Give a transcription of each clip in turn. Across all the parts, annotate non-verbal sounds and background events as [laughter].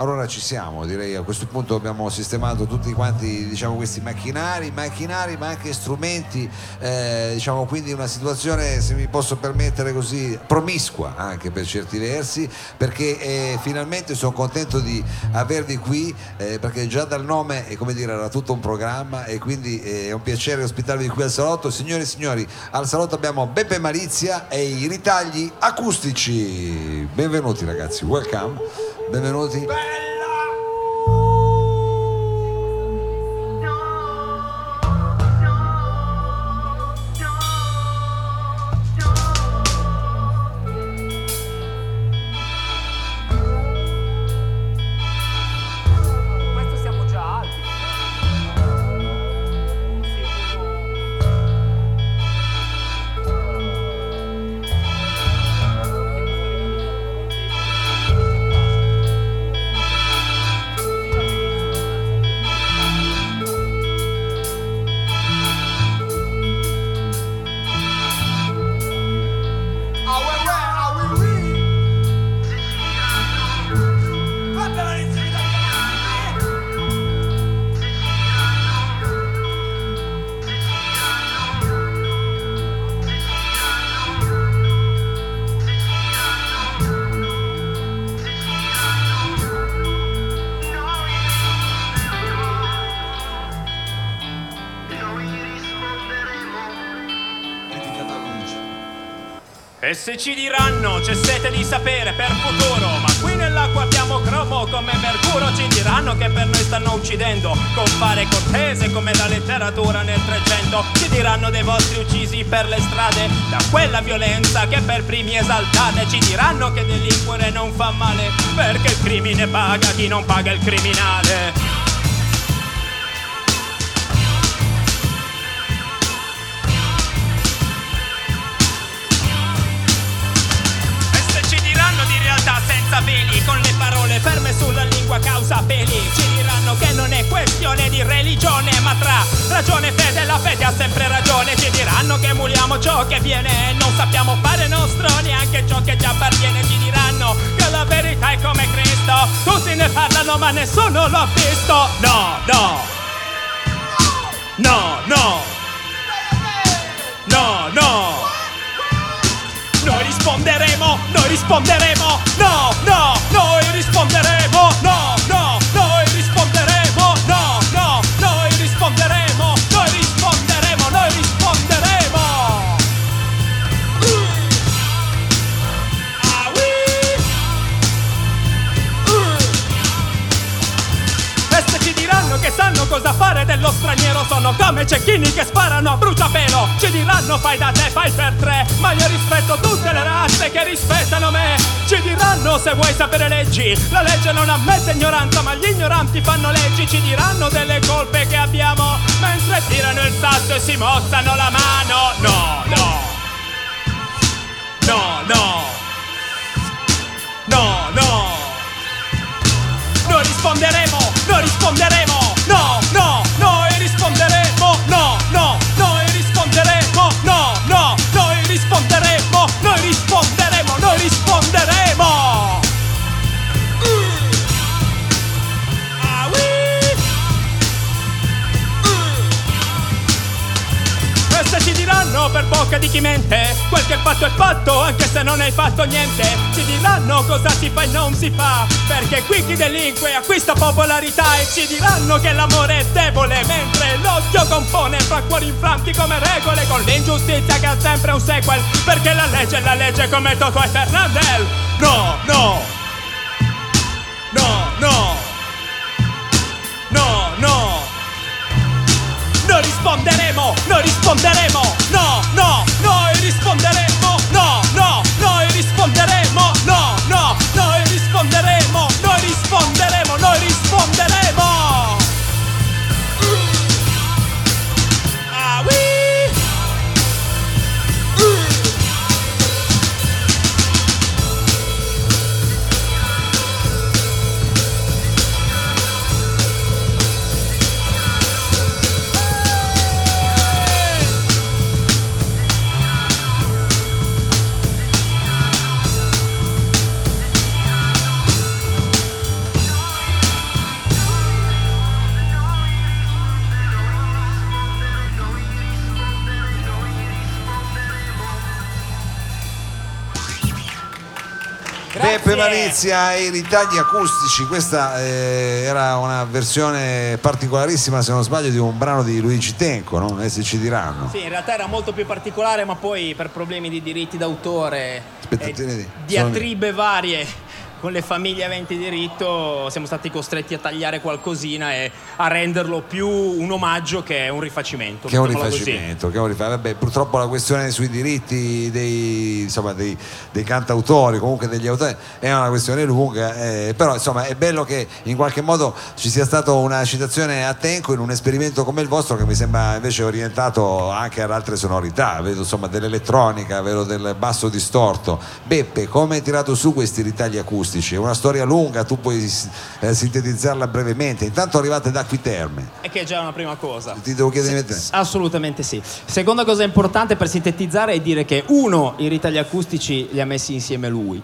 Allora ci siamo, direi a questo punto abbiamo sistemato tutti quanti diciamo, questi macchinari, macchinari ma anche strumenti, eh, diciamo quindi una situazione se mi posso permettere così promiscua anche per certi versi perché eh, finalmente sono contento di avervi qui eh, perché già dal nome come dire era tutto un programma e quindi eh, è un piacere ospitarvi qui al salotto. Signore e signori, al salotto abbiamo Beppe Malizia e i ritagli acustici. Benvenuti ragazzi, welcome. Benvenuti. E se ci diranno c'è sete di sapere per futuro. Ma qui nell'acqua abbiamo cromo come mercurio. Ci diranno che per noi stanno uccidendo. Compare cortese come la letteratura nel 300 Ci diranno dei vostri uccisi per le strade. Da quella violenza che per primi esaltate. Ci diranno che delinquere non fa male. Perché il crimine paga chi non paga il criminale veli Con le parole ferme sulla lingua causa peli. Ci diranno che non è questione di religione Ma tra ragione e fede la fede ha sempre ragione. Ci diranno che emuliamo ciò che viene E non sappiamo fare nostro neanche ciò che già appartiene. Ci diranno che la verità è come Cristo Tutti ne parlano ma nessuno lo ha visto. No, no. No, no. No, no noi risponderemo, noi risponderemo, no, no, noi risponderemo, no, cosa fare dello straniero Sono come cecchini che sparano a bruciapelo Ci diranno fai da te, fai per tre Ma io rispetto tutte le razze che rispettano me. Ci diranno se vuoi sapere leggi La legge non ammette ignoranza ma gli ignoranti fanno leggi Ci diranno delle colpe che abbiamo Mentre tirano il sasso e si mozzano la mano. No, no. No, no. No, no. Noi risponderemo, noi risponderemo, no, per bocca di chi mente. Quel che è fatto è fatto anche se non hai fatto niente. Ci diranno cosa si fa e non si fa Perché qui chi delinque acquista popolarità E ci diranno che l'amore è debole Mentre l'odio compone fra cuori infranti come regole Con l'ingiustizia che ha sempre un sequel Perché la legge è la legge come Toto e Fernandel. No, no No, Grazie. Beppe Malizia e i ritagli acustici, questa eh, era una versione particolarissima se non sbaglio di un brano di Luigi Tenco, no? Essi ci diranno. Sì, in realtà era molto più particolare, ma poi per problemi di diritti d'autore Aspettazione e di- diatribe varie con le famiglie aventi diritto siamo stati costretti a tagliare qualcosina e a renderlo più un omaggio che un rifacimento. Che è un rifacimento, che è un rifa- vabbè, purtroppo la questione sui diritti dei, insomma, dei, dei cantautori, comunque degli autori, è una questione lunga, eh, però insomma è bello che in qualche modo ci sia stata una citazione a Tenco in un esperimento come il vostro che mi sembra invece orientato anche ad altre sonorità, vedo insomma dell'elettronica, vedo del basso distorto. Beppe, come hai tirato su questi ritagli acustici? È una storia lunga, tu puoi eh, sintetizzarla brevemente. Intanto arrivate da Qui Terme, E che è già una prima cosa. ti devo chiedere di mettere. Assolutamente sì. Seconda cosa importante per sintetizzare è dire che uno, i ritagli acustici li ha messi insieme lui.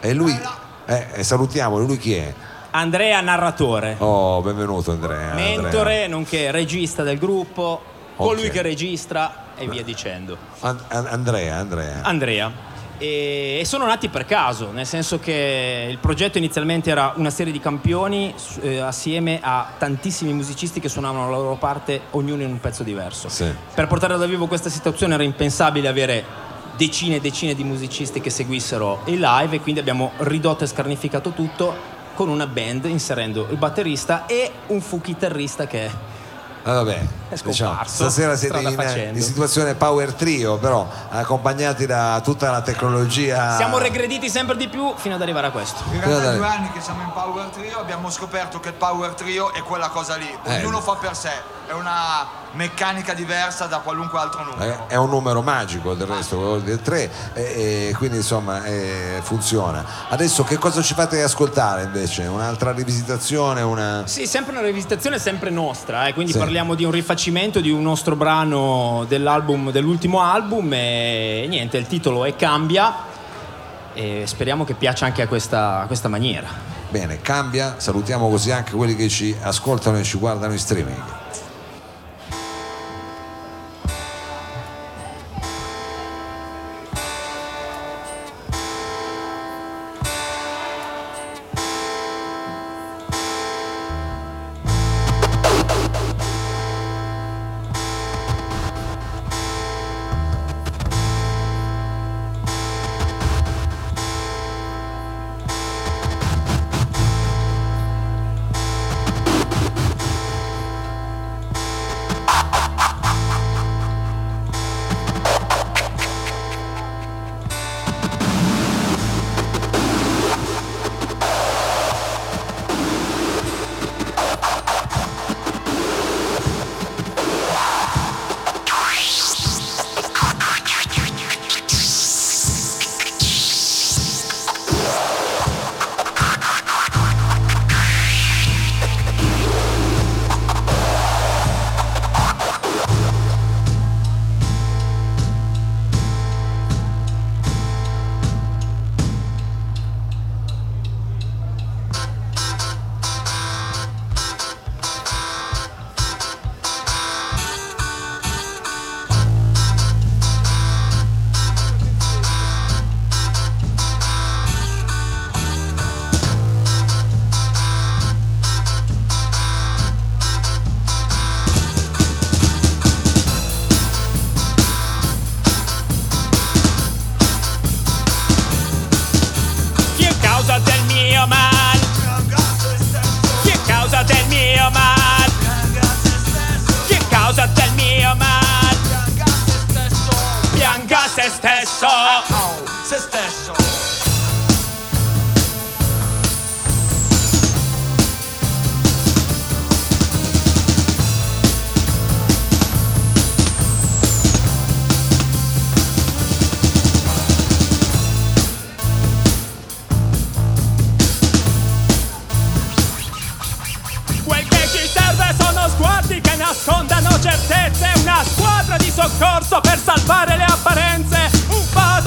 E lui, eh, eh, salutiamolo, lui chi è? Andrea narratore, Oh, benvenuto Andrea. mentore, nonché regista del gruppo, colui Ok. che registra e via dicendo. Andrea. An- An- Andrea, Andrea. Andrea. E, sono nati per caso, nel senso che il progetto inizialmente era una serie di campioni eh, assieme a tantissimi musicisti che suonavano la loro parte, ognuno in un pezzo diverso. Sì. Per portare da vivo questa situazione era impensabile avere decine e decine di musicisti che seguissero il live e quindi abbiamo ridotto e scarnificato tutto con una band inserendo il batterista e un fu chitarrista che Ah, vabbè, È diciamo, scomparso, stasera siete in, in situazione power trio, però accompagnati da tutta la tecnologia. siamo regrediti sempre di più fino ad arrivare a questo. In realtà due anni che siamo in Power Trio abbiamo scoperto che il Power Trio è quella cosa lì, Eh. ognuno fa per sé, è una meccanica diversa da qualunque altro numero. Eh, È un numero magico del resto, quello del 3, e, e quindi insomma eh, funziona. Adesso che cosa ci fate ascoltare invece? Un'altra rivisitazione? Una... Sì, sempre una rivisitazione sempre nostra, eh, quindi Sì. parliamo di un rifacimento di un nostro brano dell'album, dell'ultimo album e niente, il titolo è Cambia e speriamo che piaccia anche a questa, a questa maniera. Bene, cambia, salutiamo così anche quelli che ci ascoltano e ci guardano in streaming. Stesso. Se stesso. Quel che ci serve sono sguardi che nascondano certezze, una squadra di soccorso per salvare le apparenze,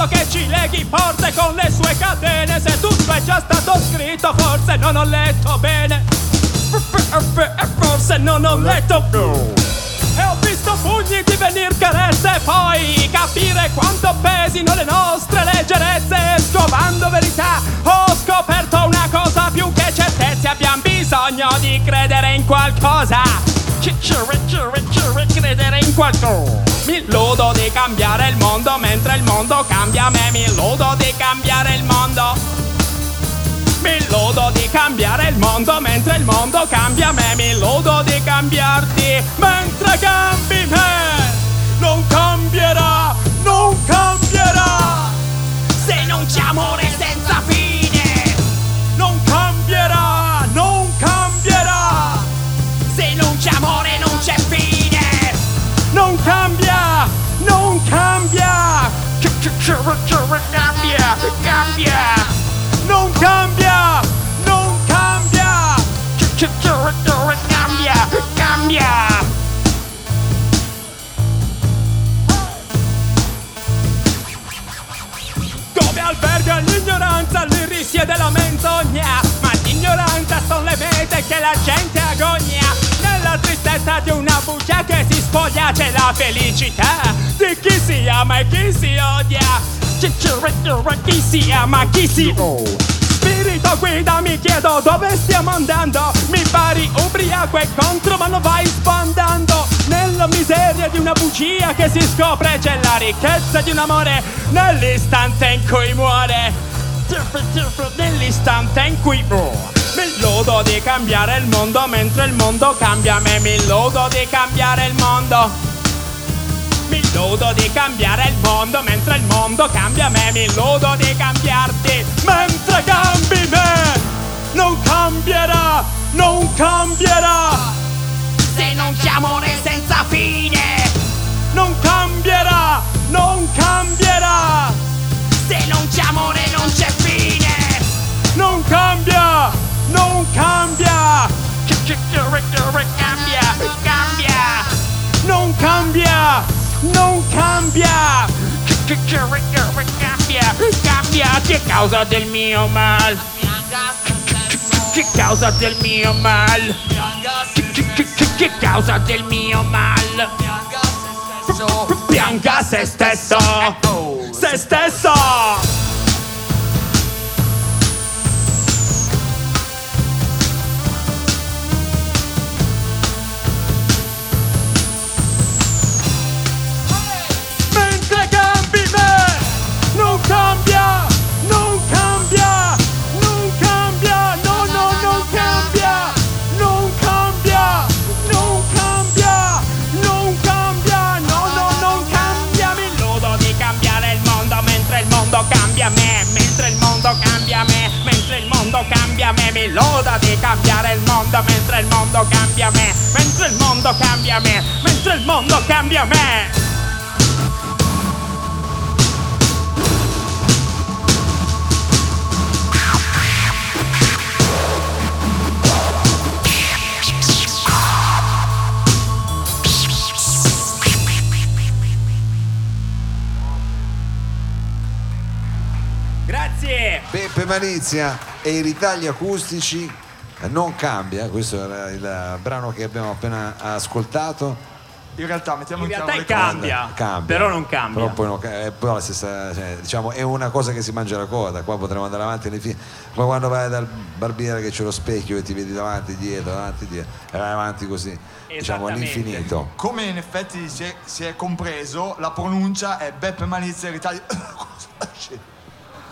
modo che ci leghi forte con le sue catene. Se tutto è già stato scritto forse non ho letto bene. Forse non ho letto più e ho visto pugni divenir carezze e poi capire quanto pesino le nostre leggerezze. Scovando verità ho scoperto una cosa più che certezze. Abbiamo bisogno di credere in qualcosa. Mi lodo di cambiare il mondo mentre il mondo cambia me. Mi lodo di cambiare il mondo. Mi lodo di cambiare il mondo mentre il mondo cambia me. Mi lodo di cambiarti mentre cambi me. Non cambierà, non cambierà. Se non c'è amore Cambia, cambia. Non cambia, non cambia. Cambia, cambia. Dove alberga l'ignoranza, lì risiede la menzogna. Ma l'ignoranza sono le mete che la gente agogna. Nella tristezza di una bugia che si spoglia c'è la felicità di chi si ama e chi si odia. Chi si ama, chi si odia. Spirito guida mi chiedo dove stiamo andando. Mi pari ubriaco e contro ma non vai sbandando Nella miseria di una bugia che si scopre C'è la ricchezza di un amore Nell'istante in cui muore. Nell'istante in cui Mi lodo di cambiare il mondo mentre il mondo cambia me. Mi lodo di cambiare il mondo mi lodo di cambiare il mondo mentre il mondo cambia me. Mi lodo di cambiarti mentre cambi me. Non cambierà, non cambierà. Se non c'è amore senza fine. Non cambierà, non cambierà. Se non c'è amore non c'è fine. Non cambia, non cambia. Cambia, cambia. Non cambia, non cambia. Cambia, che causa del mio mal. Che causa del mio mal. Che causa del mio mal. Pianga se stesso. Se stesso. Mondo cambia me. Mi lodo di cambiare il mondo mentre il mondo cambia me, mentre il mondo cambia me, mentre il mondo cambia me. Malizia e i ritagli acustici eh, non cambia, questo era il brano che abbiamo appena ascoltato. In realtà mettiamo In realtà cambia. cose. Cambia. Però non cambia. Però poi non poi la stessa, cioè, diciamo, è una cosa che si mangia la coda, qua potremo andare avanti nei film. Come quando vai dal barbiere che c'è lo specchio e ti vedi davanti, dietro, davanti, dietro, e vai avanti così, diciamo all'infinito. Come in effetti si è, si è compreso, la pronuncia è Beppe Malizia e Ritagli. [coughs]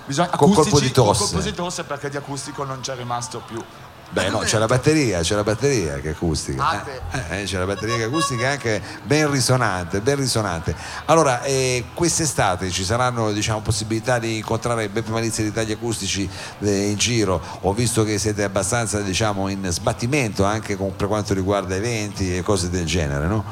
Bisogna, Con colpo di tosse. Con colpo di tosse perché di acustico non c'è rimasto più. Beh no, c'è la batteria, c'è la batteria che è acustica. Ah, Eh, eh, c'è la batteria che è acustica e anche ben risonante, ben risonante. Allora, eh, quest'estate ci saranno diciamo, possibilità di incontrare Beppe Malizia di tagli acustici eh, in giro. Ho visto che siete abbastanza diciamo, in sbattimento anche con- per quanto riguarda eventi e cose del genere, no?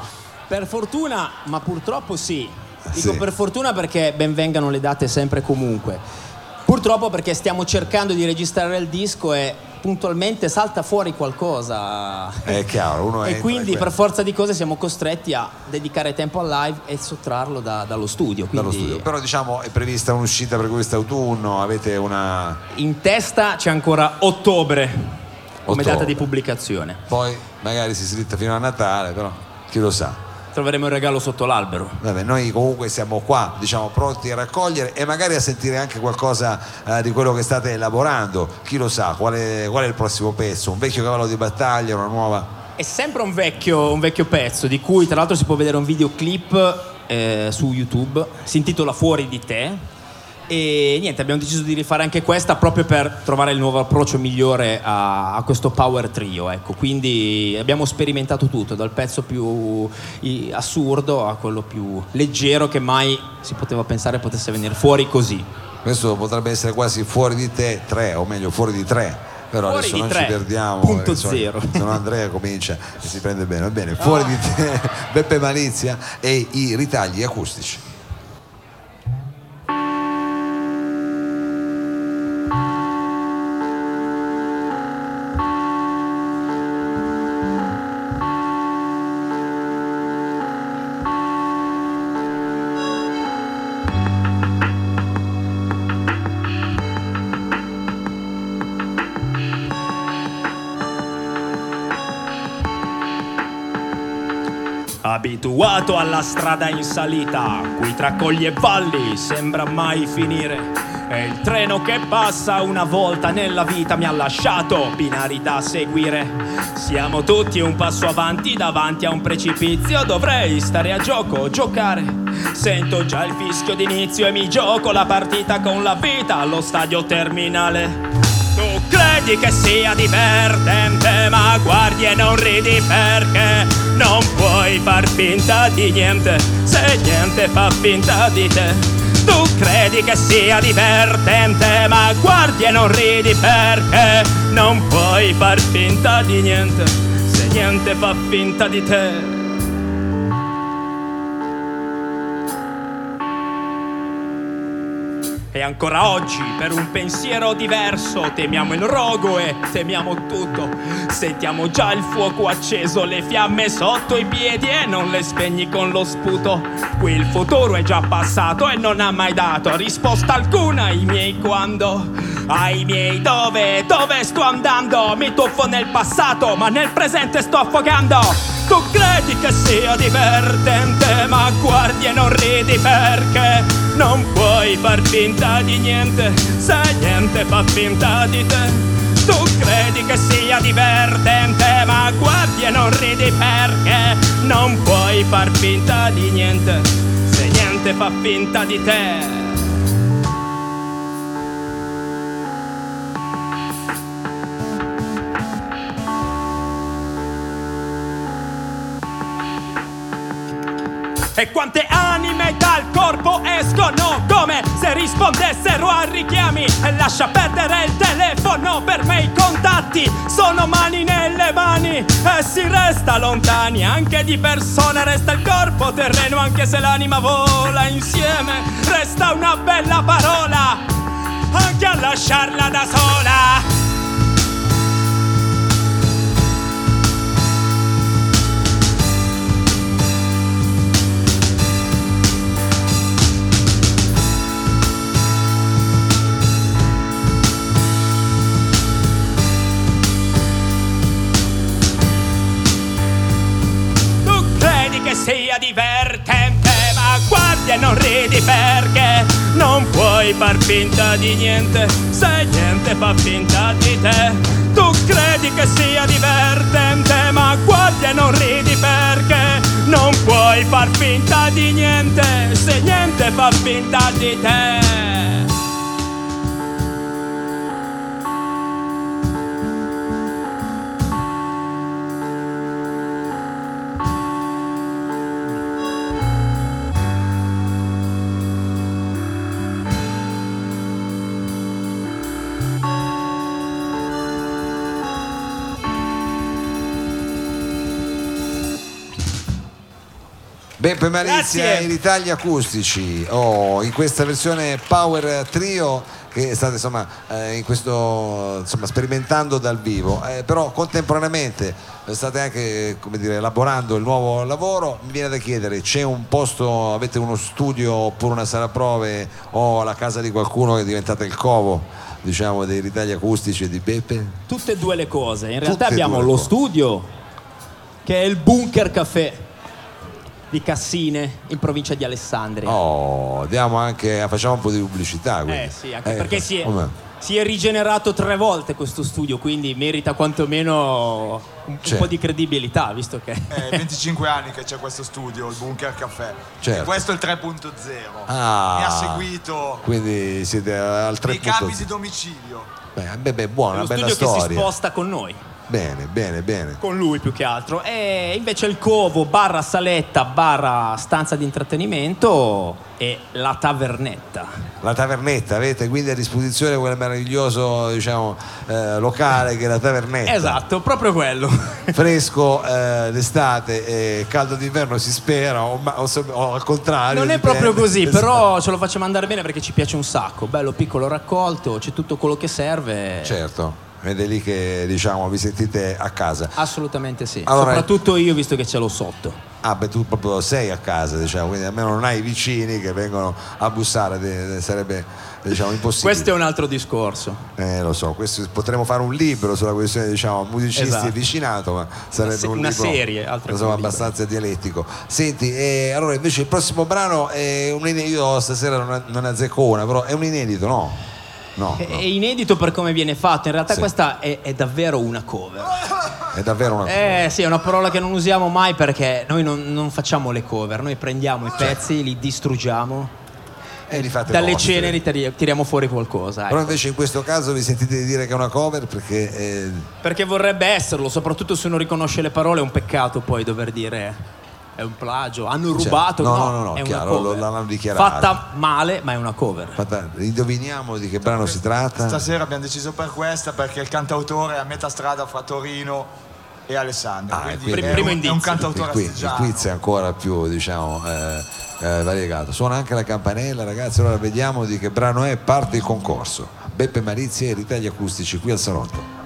Per fortuna, ma purtroppo sì. Dico Sì. per fortuna perché ben vengano le date sempre e comunque. Purtroppo perché stiamo cercando di registrare il disco e puntualmente salta fuori qualcosa. È chiaro, uno [laughs] e entra quindi in per forza di cose siamo costretti a dedicare tempo al live e sottrarlo da- dallo studio. Dallo Quindi studio. Però diciamo è prevista un'uscita per quest'autunno, avete una... in testa c'è ancora ottobre come data Ottobre. di pubblicazione. Poi magari si slitta fino a Natale, però chi lo sa. Troveremo il regalo sotto l'albero. Vabbè, noi comunque siamo qua, diciamo, pronti a raccogliere e magari a sentire anche qualcosa eh, di quello che state elaborando. Chi lo sa, qual è, qual è il prossimo pezzo? Un vecchio cavallo di battaglia, una nuova. È sempre un vecchio, un vecchio pezzo di cui tra l'altro si può vedere un videoclip eh, su YouTube, si intitola Fuori di te. E niente, abbiamo deciso di rifare anche questa proprio per trovare il nuovo approccio migliore a, a questo power trio. Ecco. Quindi abbiamo sperimentato tutto, dal pezzo più i- assurdo a quello più leggero che mai si poteva pensare potesse venire fuori così. Questo potrebbe essere quasi fuori di te 3, o meglio fuori di 3. Però Fuori adesso non tre, ci perdiamo. punto perché, insomma, zero. Se no Andrea comincia e si prende bene. Va bene, [laughs] fuori di te Beppe Malizia e i ritagli acustici. Abituato alla strada in salita, qui tra colli e valli sembra mai finire. E il treno che passa una volta nella vita mi ha lasciato binari da seguire. Siamo tutti un passo avanti davanti a un precipizio, dovrei stare a gioco, giocare. Sento già il fischio d'inizio e mi gioco la partita con la vita allo stadio terminale. Tu credi che sia divertente, ma guardi e non ridi perché non puoi far finta di niente, se niente fa finta di te. Tu credi che sia divertente, ma guardi e non ridi perché non puoi far finta di niente, se niente fa finta di te. E ancora oggi, per un pensiero diverso, temiamo il rogo e temiamo tutto. Sentiamo già il fuoco acceso, le fiamme sotto i piedi e non le spegni con lo sputo. Qui il futuro è già passato e non ha mai dato risposta alcuna ai miei quando. Ai miei dove, dove sto andando? Mi tuffo nel passato, ma nel presente sto affogando. Tu credi che sia divertente, ma guardi e non ridi perché non puoi far finta di niente, se niente fa finta di te. Tu credi che sia divertente, ma guardi e non ridi perché non puoi far finta di niente, se niente fa finta di te. E quante anime dal corpo escono? Come se rispondessero a richiami? E lascia perdere il telefono, per me i contatti sono mani nelle mani. E si resta lontani, anche di persona resta il corpo terreno Anche se l'anima vola insieme, resta una bella parola Anche a lasciarla da sola ridi perché non puoi far finta di niente, se niente fa finta di te. Tu credi che sia divertente, ma guardi e non ridi perché non puoi far finta di niente, se niente fa finta di te. Beppe Malizia Grazie. e i ritagli acustici oh, in questa versione Power Trio che state insomma, eh, in questo, insomma, sperimentando dal vivo Eh, però contemporaneamente eh, state anche come dire, elaborando il nuovo lavoro mi viene da chiedere c'è un posto avete uno studio oppure una sala prove o la casa di qualcuno che è diventata il covo diciamo dei ritagli acustici di Beppe Tutte e due le cose. In Tutte realtà e abbiamo lo cose. studio, che è il Bunker Café di Cassine, in provincia di Alessandria. oh diamo anche facciamo un po' di pubblicità quindi. Eh sì, anche perché si è-? Si è rigenerato tre volte questo studio, quindi merita quantomeno un, un Certo. po' di credibilità, visto che... È 25 anni che c'è questo studio, il Bunker Caffè. Certo. E questo è il 3.0. Ah. Mi ha seguito Quindi siete al nei cambi di 3.0. domicilio. Beh, beh, beh, buona, Lo una bella studio che si storia. sposta con noi. Bene, bene, bene. con lui più che altro e invece il covo barra saletta barra stanza di intrattenimento e la tavernetta La tavernetta, avete quindi a disposizione quel meraviglioso diciamo, eh, locale che è la tavernetta. esatto proprio quello [laughs] Fresco eh, d'estate e caldo d'inverno si spera, o, ma- o o al contrario. non è dipende. proprio così [laughs] però ce lo facciamo andare bene perché ci piace un sacco bello piccolo raccolto c'è tutto quello che serve Certo, ed è lì che diciamo vi sentite a casa. assolutamente sì Allora- soprattutto io visto che ce l'ho sotto Ah, beh, tu proprio sei a casa, diciamo, quindi almeno non hai i vicini che vengono a bussare, sarebbe diciamo impossibile. questo è un altro discorso Eh, lo so, questo, potremmo fare un libro sulla questione, diciamo, musicisti Esatto. e vicinato, ma sarebbe se- un una libro serie, insomma, abbastanza dialettico. Senti, eh, allora invece il prossimo brano è un inedito, io stasera non, non azzecco una, però è un inedito, no? No, è, no, è inedito per come viene fatto in realtà Sì. questa è, è davvero una cover è davvero una Eh sì, è una parola che non usiamo mai perché noi non, non facciamo le cover, noi prendiamo i pezzi, li distruggiamo, E li fate dalle vostri. ceneri tiri- tiriamo fuori qualcosa. Però ecco. invece in questo caso vi sentite di dire che è una cover perché eh, Perché vorrebbe esserlo, soprattutto se non riconosce le parole è un peccato poi dover dire è un plagio, hanno rubato, No, no, no, no, no, è chiaro, una cover. lo- l'hanno dichiarato. Fatta male, ma è una cover. fatta- indoviniamo di che brano si tratta. Stasera abbiamo deciso per questa perché il cantautore è a metà strada fra Torino e Alessandro. Ah, quindi quindi- è, Primo un, è indizio. un il, cantautore qui- il quiz è ancora più diciamo eh, eh, variegato suona anche la campanella ragazzi allora vediamo di che brano è parte il concorso Beppe Marizzi e Ritagli Acustici qui al Salotto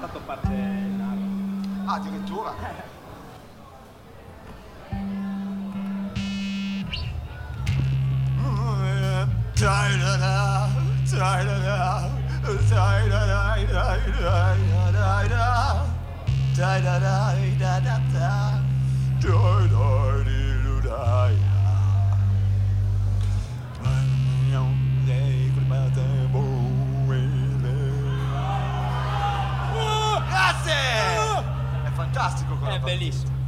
Grazie! È fantastico. È bellissimo.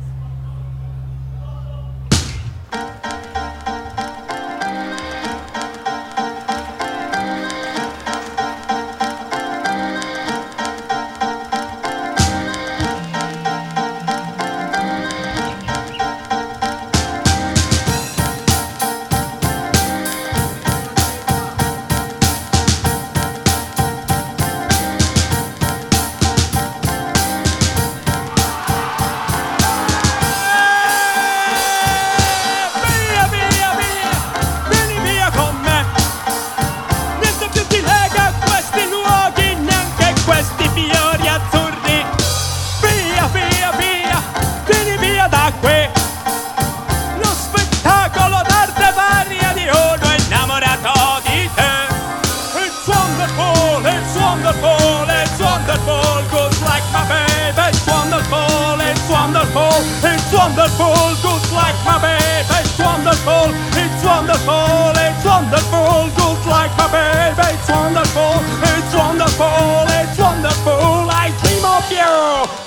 Wonderful, good like my baby. It's wonderful, it's wonderful, it's wonderful, good like my baby. It's wonderful, it's wonderful, it's wonderful. I dream of you.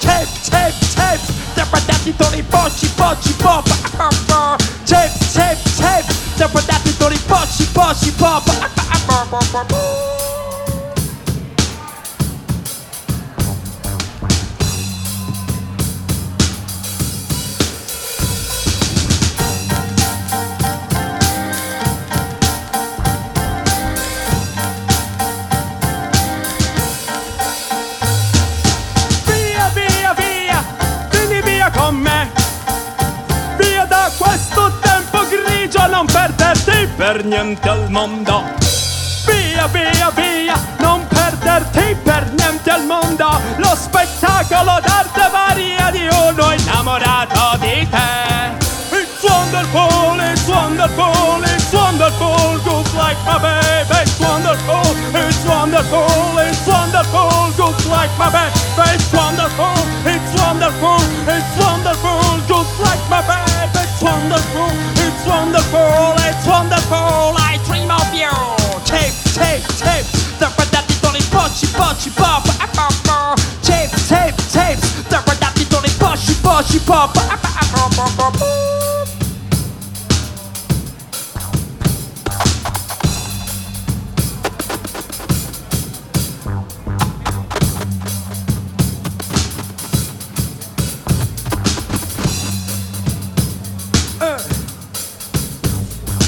Chip, chip, chip. Dopo dati tori poci, poci, pop. Chip, chip, chip. Dopo dati tori poci, poci, pop. Niente al mondo. Via, via, via, non perderti per niente al mondo. Lo spettacolo d'arte varia di uno innamorato di te. It's wonderful, it's wonderful, it's wonderful, good like my baby. It's wonderful, it's wonderful, it's wonderful, good like my baby. It's wonderful, pop.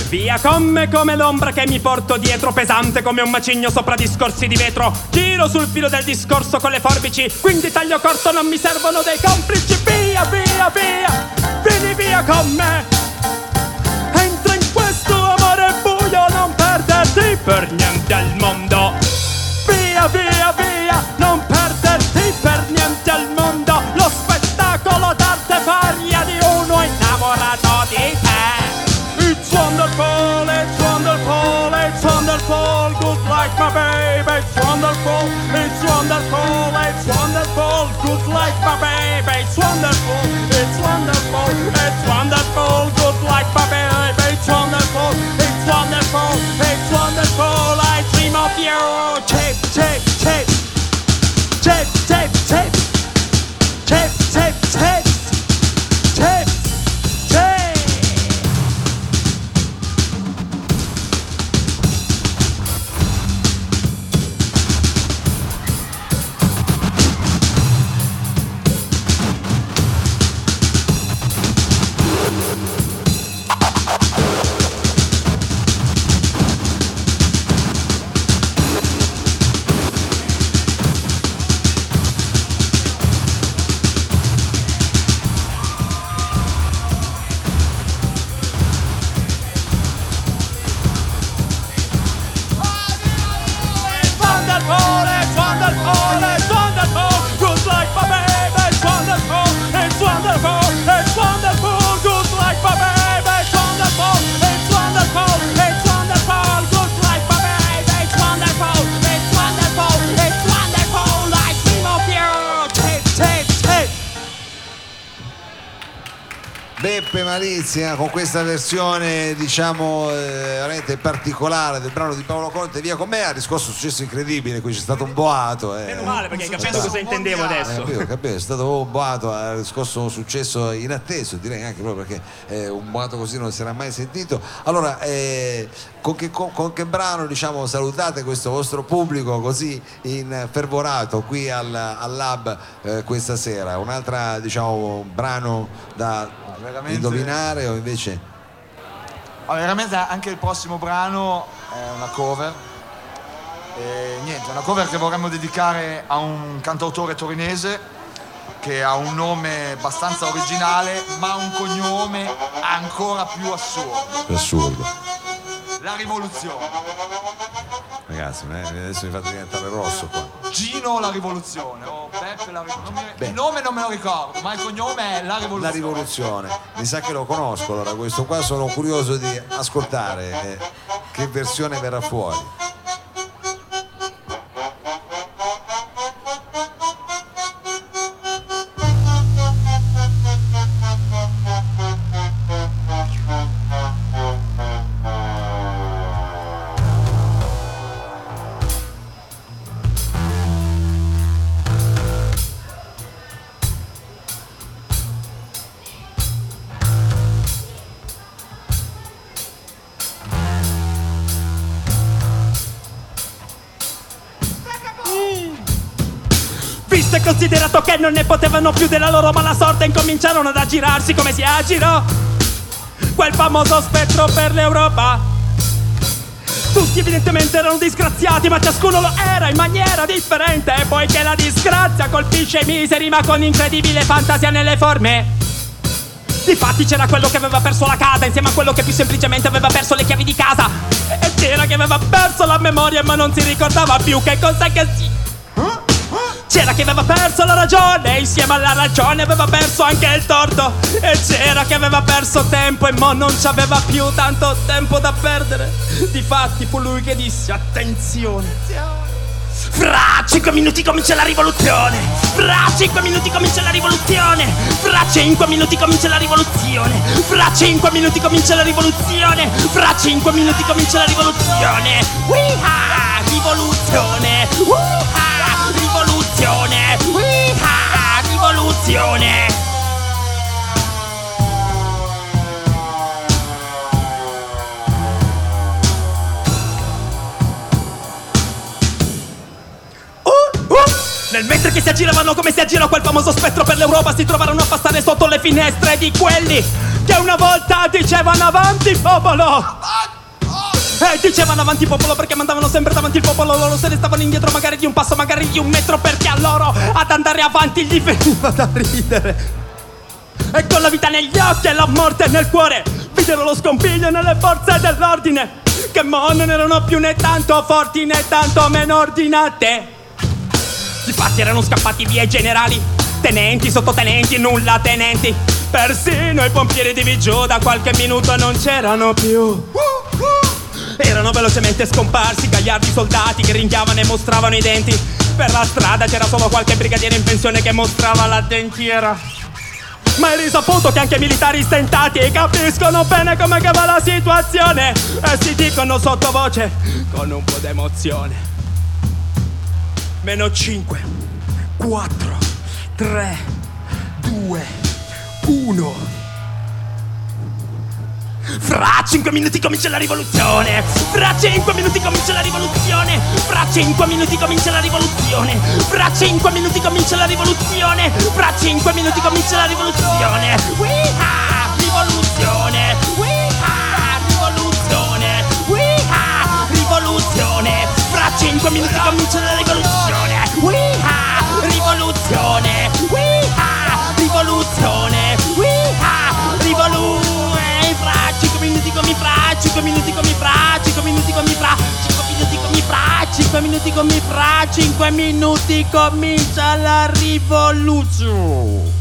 Via con me come l'ombra che mi porto dietro Pesante come un macigno sopra discorsi di vetro. Giro sul filo del discorso con le forbici Quindi taglio corto non mi servono dei complici. Via, via, via, vieni via con me. Entra in questo amore buio Non perderti per niente al mondo. Via, via, via, non perderti per niente al mondo. Lo spettacolo d'arte varia di uno innamorato di te. It's wonderful, it's wonderful, it's wonderful, good like my baby. It's wonderful, it's wonderful, it's wonderful, good like my baby. It's wonderful, Malizia con questa versione diciamo eh, veramente particolare del brano di Paolo Conte via con me ha riscosso un successo incredibile qui c'è stato un boato eh. Meno male perché hai capito cosa intendevo Eh, adesso. capito, capito, è stato un boato, ha riscosso un successo inatteso, direi anche proprio perché eh, un boato così non si era mai sentito. Allora, eh, con, che, con- con che brano diciamo, salutate questo vostro pubblico così infervorato qui al, al Lab eh, questa sera? Un'altra diciamo, brano da veramente- indovinare o invece... Allora, veramente anche il prossimo brano è una cover. E niente, una cover che vorremmo dedicare a un cantautore torinese che ha un nome abbastanza originale, ma un cognome ancora più assurdo. Assurdo. La rivoluzione. Ragazzi, eh, adesso mi fate diventare rosso qua. Gino la rivoluzione. O Beppe la rivoluzione. Il nome non me lo ricordo, ma il cognome è la rivoluzione. La rivoluzione, mi sa che lo conosco allora questo qua, sono curioso di ascoltare eh, che versione verrà fuori. Considerato che non ne potevano più della loro mala sorte Incominciarono ad aggirarsi come si aggirò. Quel famoso spettro per l'Europa. Tutti evidentemente erano disgraziati Ma ciascuno lo era in maniera differente. Poiché la disgrazia colpisce i miseri Ma con incredibile fantasia nelle forme. Difatti c'era quello che aveva perso la casa Insieme a quello che più semplicemente aveva perso le chiavi di casa. E c'era che aveva perso la memoria Ma non si ricordava più che cosa che si c'era chi aveva perso la ragione, insieme alla ragione aveva perso anche il torto. E c'era chi aveva perso tempo e mo non c'aveva più tanto tempo da perdere. Difatti fu lui che disse attenzione. Fra cinque minuti comincia la rivoluzione. Fra cinque minuti comincia la rivoluzione. Fra cinque minuti comincia la rivoluzione. Fra cinque minuti comincia la rivoluzione. Fra cinque minuti comincia la rivoluzione. Wiha! Rivoluzione. Wiha! rivoluzione, Uiha, rivoluzione. Oh, oh. Nel mentre che si aggiravano come si aggira quel famoso spettro per l'Europa si trovarono a passare sotto le finestre di quelli che una volta dicevano avanti popolo! Avanti! E dicevano avanti popolo perché mandavano sempre davanti il popolo Loro se ne stavano indietro magari di un passo, magari di un metro Perché a loro ad andare avanti gli veniva da ridere e con la vita negli occhi e la morte nel cuore videro lo scompiglio nelle forze dell'ordine che mo non erano più né tanto forti né tanto meno ordinate Infatti erano scappati via i generali, tenenti, sottotenenti, nulla tenenti. Persino i pompieri di Vigiù da qualche minuto non c'erano più. Erano velocemente scomparsi gagliardi soldati che ringhiavano e mostravano i denti. Per la strada c'era solo qualche brigadiere in pensione che mostrava la dentiera. Ma è risaputo che anche i militari stentati capiscono bene come va la situazione e si dicono sottovoce con un po' d'emozione. Meno 5, 4, 3, 2, 1. Fra 5 minuti comincia la rivoluzione! Fra 5 minuti comincia la rivoluzione! Fra 5 minuti comincia la rivoluzione! Fra 5 minuti comincia la rivoluzione! Fra 5 minuti comincia la rivoluzione! Wiha! Rivoluzione! Wiha! Rivoluzione! Wiha! Rivoluzione! Fra 5 minuti comincia la rivoluzione! Wiha! Rivoluzione! Wiha! Rivoluzione! 5 minuti come fra 5 minuti comincia la rivoluzione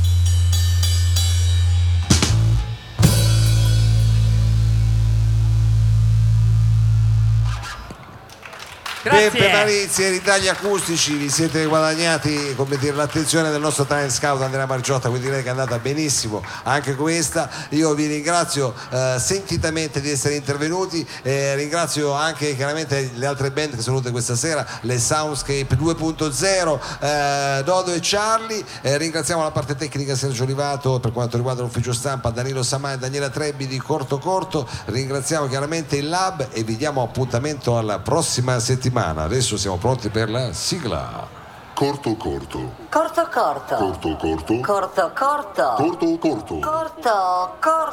Beppe Malizia e ritagli acustici vi siete guadagnati come dire, l'attenzione del nostro talent scout Andrea Margiotta quindi direi che è andata benissimo anche questa. Io vi ringrazio eh, sentitamente di essere intervenuti eh, ringrazio anche chiaramente le altre band che sono venute questa sera le Soundscape 2.0 eh, Dodo e Charlie. Eh, ringraziamo la parte tecnica Sergio Olivato per quanto riguarda l'ufficio stampa Danilo Samà e Daniela Trebbi di Corto Corto. Ringraziamo chiaramente il Lab e vi diamo appuntamento alla prossima settimana adesso siamo pronti per la sigla Corto corto. Corto corto. Corto corto. Corto corto. Corto corto. Corto corto.